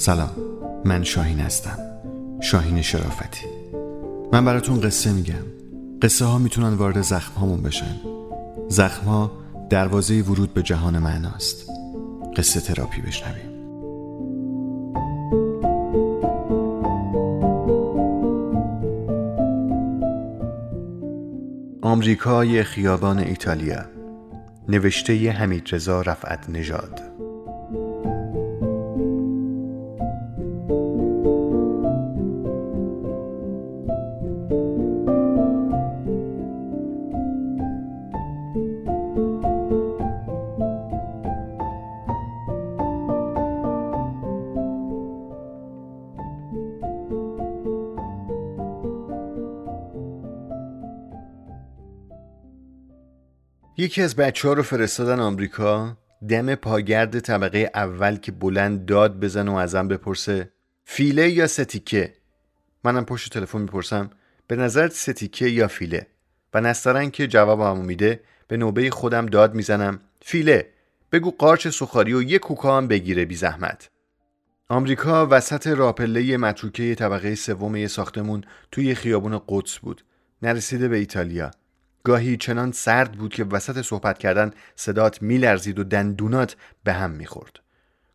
سلام من شاهین هستم شاهین شرافتی. من براتون قصه میگم. قصه ها می‌تونن وارد زخم هامون بشن. زخم ها دروازه ورود به جهان معناست. قصه تراپی بشنویم. آمریکای خیابان ایتالیا. نوشته حمید رضا رفعت نژاد. یکی از بچه ها رو فرستادن آمریکا. دم پاگرد طبقه اول که بلند داد بزن و ازم بپرسه. فیله یا ستیکه؟ منم پشت تلفن می‌پرسم. به نظرت ستیکه یا فیله؟ و نسترن که جواب همو میده. به نوبه خودم داد می‌زنم. فیله بگو قارچ سخاری و یک کوکا هم بگیره بی زحمت. آمریکا وسط راپله متروکه طبقه سوم ساختمون توی خیابون قدس بود. نرسیده به ایتالیا. گاهی چنان سرد بود که وسط صحبت کردن صدات میلرزید و دندونات به هم می‌خورد.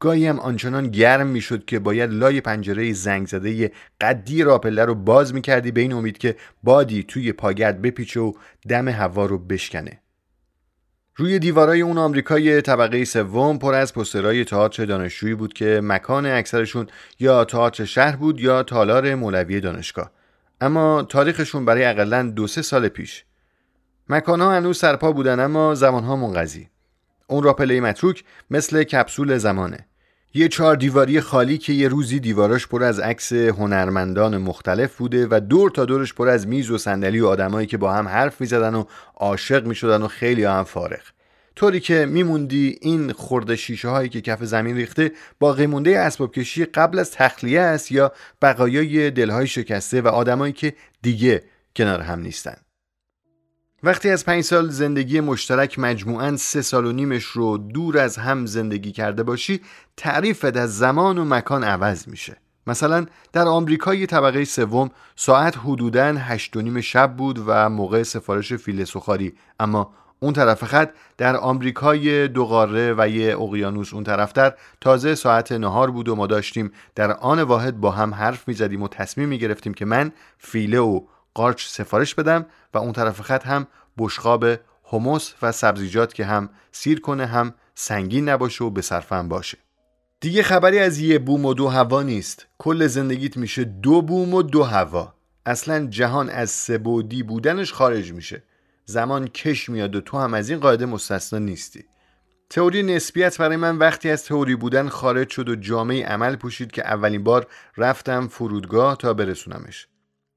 گاهی هم آنچنان گرم می‌شد که باید لای پنجره زنگ زده قدی راپله رو باز می‌کردی به این امید که بادی توی پاگرد بپیچه و دم هوا رو بشکنه. روی دیوارای اون آمریکای طبقه سوم پر از پسترهای تئاتر دانشجویی بود که مکان اکثرشون یا تئاتر شهر بود یا تالار مولوی دانشگاه. اما تاریخشون برای اقلا دو سه سال پیش. مکانها هنوز سرپا بودن اما زمانها منقضی. اون راپله متروک مثل کپسول زمانه. یه چهار دیواری خالی که یه روزی دیواراش پر از عکس هنرمندان مختلف بوده و دور تا دورش پر از میز و صندلی و آدمایی که با هم حرف می‌زدن و عاشق می‌شدن و خیلی هم فارغ. طوری که میموندی این خورده شیشه هایی که کف زمین ریخته باقی مونده اسباب کشی قبل از تخلیه است یا بقایای دلهای شکسته و آدمایی که دیگه کنار هم نیستن. وقتی از پنج سال زندگی مشترک مجموعاً سه سال و نیمش رو دور از هم زندگی کرده باشی تعریفت از زمان و مکان عوض میشه. مثلا در آمریکای طبقه سوم ساعت حدوداً هشت و نیم شب بود و موقع سفارش فیل سخاری. اما اون طرف خط در آمریکای دو قاره و یه اقیانوس اون طرفتر تازه ساعت نهار بود و ما داشتیم در آن واحد با هم حرف می‌زدیم و تصمیم می‌گرفتیم که من فیله و قارچ سفارش بدم و اون طرف خط هم بشقاب هموس و سبزیجات که هم سیر کنه هم سنگین نباشه و به صرفم باشه. دیگه خبری از یه بوم و دو هوا نیست. کل زندگیت میشه دو بوم و دو هوا. اصلا جهان از سبودی بودنش خارج میشه. زمان کش میاد و تو هم از این قاعده مستثنا نیستی. تئوری نسبیت برای من وقتی از تئوری بودن خارج شد و جامعه عمل پوشید که اولین بار رفتم فرودگاه تا برسونمش.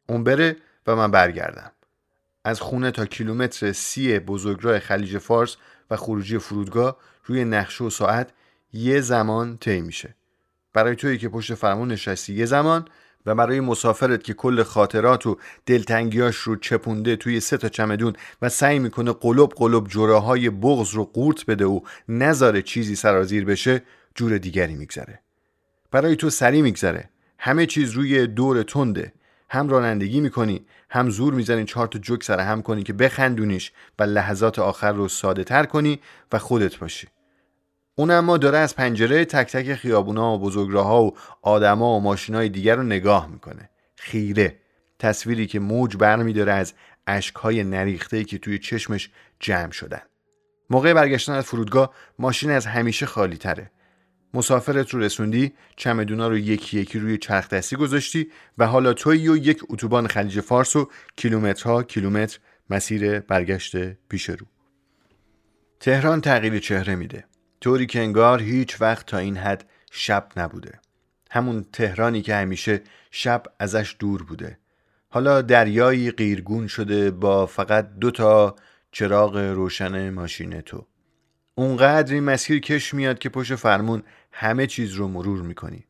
اون بره و من برگردم. از خونه تا کیلومتر سی بزرگراه خلیج فارس و خروجی فرودگاه روی نقشه و ساعت یه زمان طی میشه. برای تویی که پشت فرمون نشستی یه زمان و برای مسافرت که کل خاطرات و دلتنگیاش رو چپونده توی سه تا چمدون و سعی می‌کنه قلب قلب جراهای بغز رو قورت بده و نذاره چیزی سرازیر بشه جور دیگری میگذره. برای تو سری میگذره. همه چیز روی دور تنده. هم رانندگی می‌کنی هم زور می‌زنی چهار تا جوک سر هم کنی که بخندونیش و لحظات آخر رو ساده تر کنی و خودت باشی. اون اما داره از پنجره تک تک خیابونا و بزرگراهها و آدما و ماشینای دیگر رو نگاه می‌کنه. خیره. تصویری که موج برمیداره از اشکهای نریخته که توی چشمش جمع شدن. موقع برگشتن از فرودگاه ماشین از همیشه خالی تره مسافرت رو رسوندی چمدونا رو یکی یکی روی چرخ دستی گذاشتی و حالا توی و یک اتوبان خلیج فارس و کیلومترها کیلومتر مسیر برگشت پیش رو. تهران تغییر چهره میده. طوری که انگار هیچ وقت تا این حد شب نبوده. همون تهرانی که همیشه شب ازش دور بوده. حالا دریایی غیرگون شده با فقط دو تا چراغ روشن ماشین تو. اونقدر این مسیر کش میاد که پشت فرمون همه چیز رو مرور می‌کنی.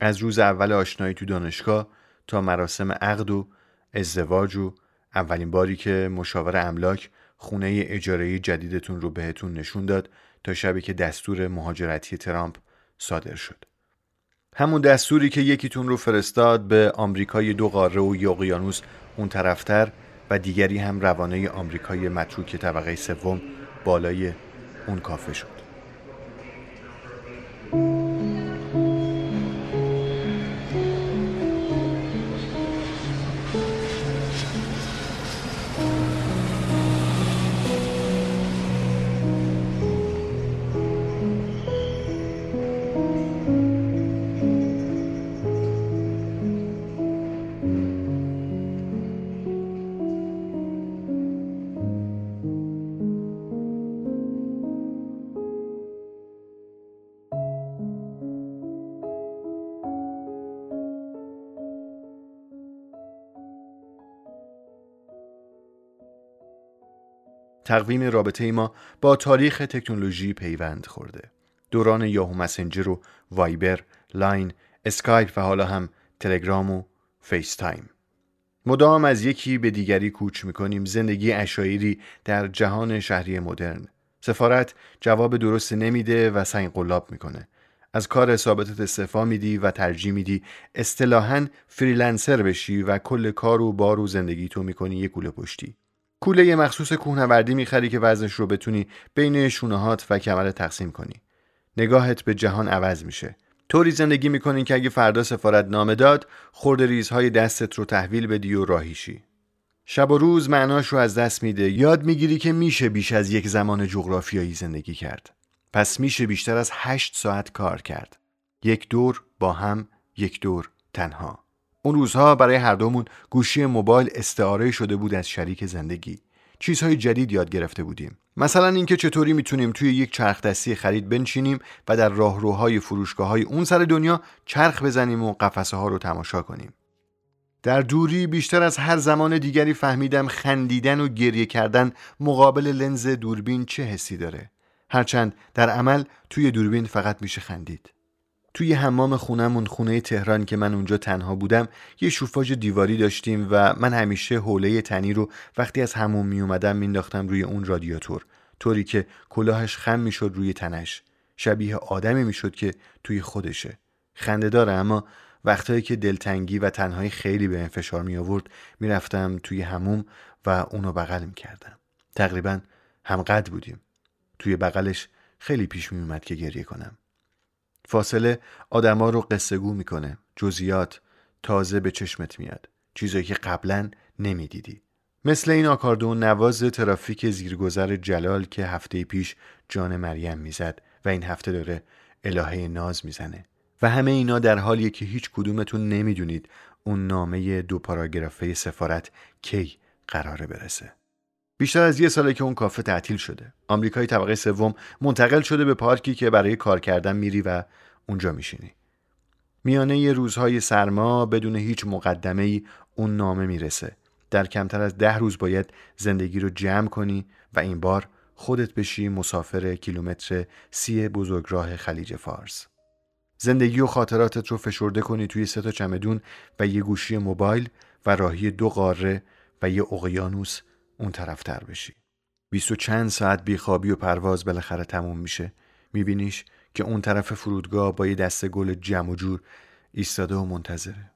از روز اول آشنایی تو دانشگاه تا مراسم عقد و ازدواج و اولین باری که مشاور املاک خونه اجاره جدیدتون رو بهتون نشون داد تا شبی که دستور مهاجرتی ترامپ صادر شد. همون دستوری که یکیتون رو فرستاد به آمریکای دو قاره و اقیانوس اون طرفتر و دیگری هم روانه آمریکای متروک طبقه سوم بالای اون کافه شد. you. تقویم رابطه ما با تاریخ تکنولوژی پیوند خورده. دوران Yahoo Messenger و Viber، Line، Skype و حالا هم تلگرام و FaceTime. مدام از یکی به دیگری کوچ می‌کنیم زندگی عشایری در جهان شهری مدرن. سفارت جواب درست نمیده و سنگ قلاب می‌کنه. از کار ثابتت استعفا میدی و ترجیح میدی اصطلاحا freelancer بشی و کل کار و بار و زندگیتو می‌کنی یه کوله پشتی. کوله مخصوص کوهنوردی می‌خری که وزنش رو بتونی بین شونهات و کمر تقسیم کنی. نگاهت به جهان عوض میشه. طوری زندگی می‌کنی که اگه فردا سفارت نامه داد خورد ریزهای دستت رو تحویل بدی و راهیشی. شب و روز معناش رو از دست میده یاد می‌گیری که میشه بیش از یک زمان جغرافیایی زندگی کرد. پس میشه بیشتر از هشت ساعت کار کرد. یک دور با هم یک دور تنها. اون روزها برای هر دومون گوشی موبایل استعاره شده بود از شریک زندگی. چیزهای جدید یاد گرفته بودیم. مثلا اینکه چطوری می‌تونیم توی یک چرخ دستی خرید بنشینیم و در راهروهای فروشگاه های اون سر دنیا چرخ بزنیم و قفسه ها رو تماشا کنیم. در دوری بیشتر از هر زمان دیگری فهمیدم خندیدن و گریه کردن مقابل لنز دوربین چه حسی داره. هرچند در عمل توی دوربین فقط میشه خندید. توی حمام خونمون خونه تهران که من اونجا تنها بودم یه شوفاژ دیواری داشتیم و من همیشه حوله تنی رو وقتی از همون می اومدم مینداختم روی اون رادیاتور. طوری که کلاهش خم می‌شد روی تنش. شبیه آدمی می‌شد که توی خودشه. خنده داره اما وقتایی که دلتنگی و تنهایی خیلی به انفشار می آورد می‌رفتم توی هموم و اونو بغل می‌کردم. تقریبا همقد بودیم. توی بغلش خیلی پیش می اومد که گریه کنم. فاصله آدما رو قصه گو می‌کنه. جزئیات تازه به چشمت میاد. چیزایی که قبلا نمی‌دیدی. مثل این آکاردون نواز ترافیک زیرگذر جلال که هفته پیش جان مریم می‌زد و این هفته داره الهه ناز می‌زنه. و همه اینا در حالیه که هیچ کدومتون نمی‌دونید اون نامه دو پاراگرافه سفارت کی قراره برسه. بیشتر از یه ساله که اون کافه تعطیل شده. آمریکای طبقه سوم منتقل شده به پارکی که برای کار کردن میری و اونجا میشینی. میانه یه روزهای سرما بدون هیچ مقدمه ای اون نامه می‌رسه. در کمتر از ده روز باید زندگی رو جمع کنی و این بار خودت بشی مسافر کیلومتر سی بزرگراه خلیج فارس. زندگی و خاطراتت رو فشرده کنی توی سه تا چمدون و یه گوشی موبایل و راهی دو قاره و یه اقیانوس اون طرفتر بشی. بیست و چند ساعت بیخوابی و پرواز بالاخره تموم میشه. میبینیش که اون طرف فرودگاه با یه دسته گل جمع و جور ایستاده و منتظره.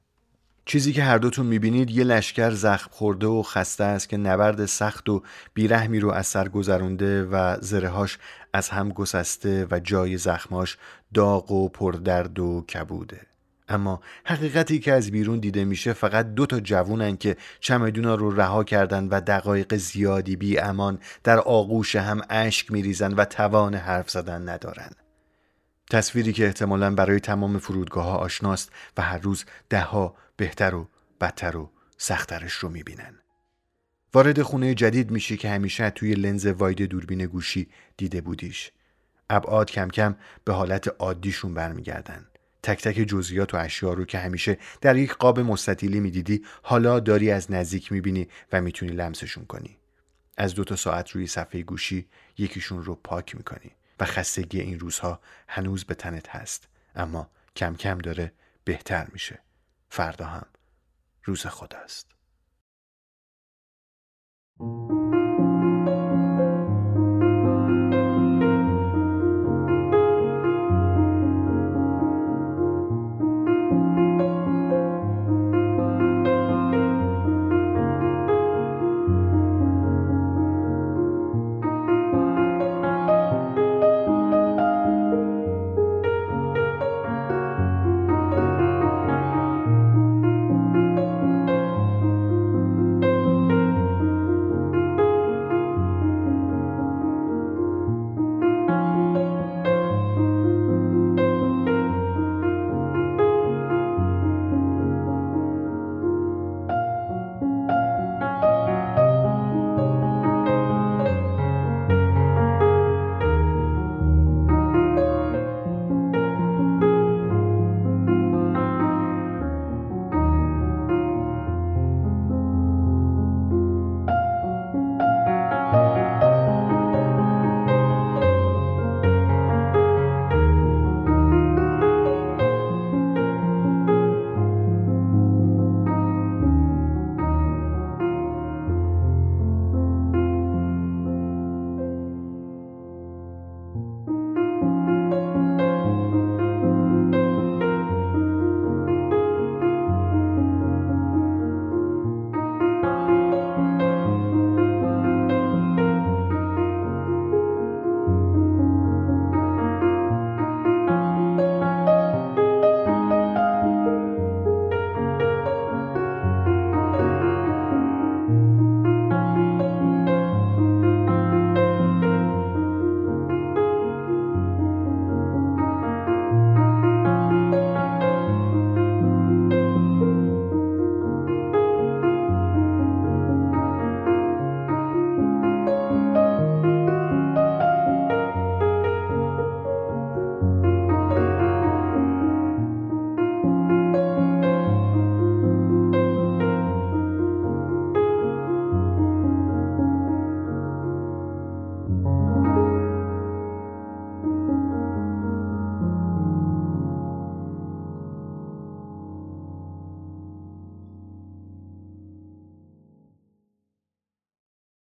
چیزی که هر دوتون می‌بینید یه لشکر زخم خورده و خسته است که نبرد سخت و بیرحمی رو از سر گذرونده و زرهاش از هم گسسته و جای زخماش داغ و پردرد و کبوده. اما حقیقتی که از بیرون دیده میشه فقط دو تا جوونن که چمدونا رو رها کردن و دقایق زیادی بی امان در آغوش هم اشک میریزن و توان حرف زدن ندارن. تصویری که احتمالا برای تمام فرودگاه ها آشناست و هر روز دهها بهتر و بدتر و سخترش رو می‌بینن. وارد خونه جدید میشی که همیشه توی لنز واید دوربین گوشی دیده بودیش. ابعاد کم کم به حالت عادیشون برمیگردن. تک تک جزئیات و اشیا رو که همیشه در یک قاب مستطیلی می‌دیدی حالا داری از نزدیک می‌بینی و می‌تونی لمسشون کنی. از دو تا ساعت روی صفحه گوشی یکیشون رو پاک می‌کنی و خستگی این روزها هنوز به تنت هست اما کم کم داره بهتر میشه. فردا هم. روز خداست.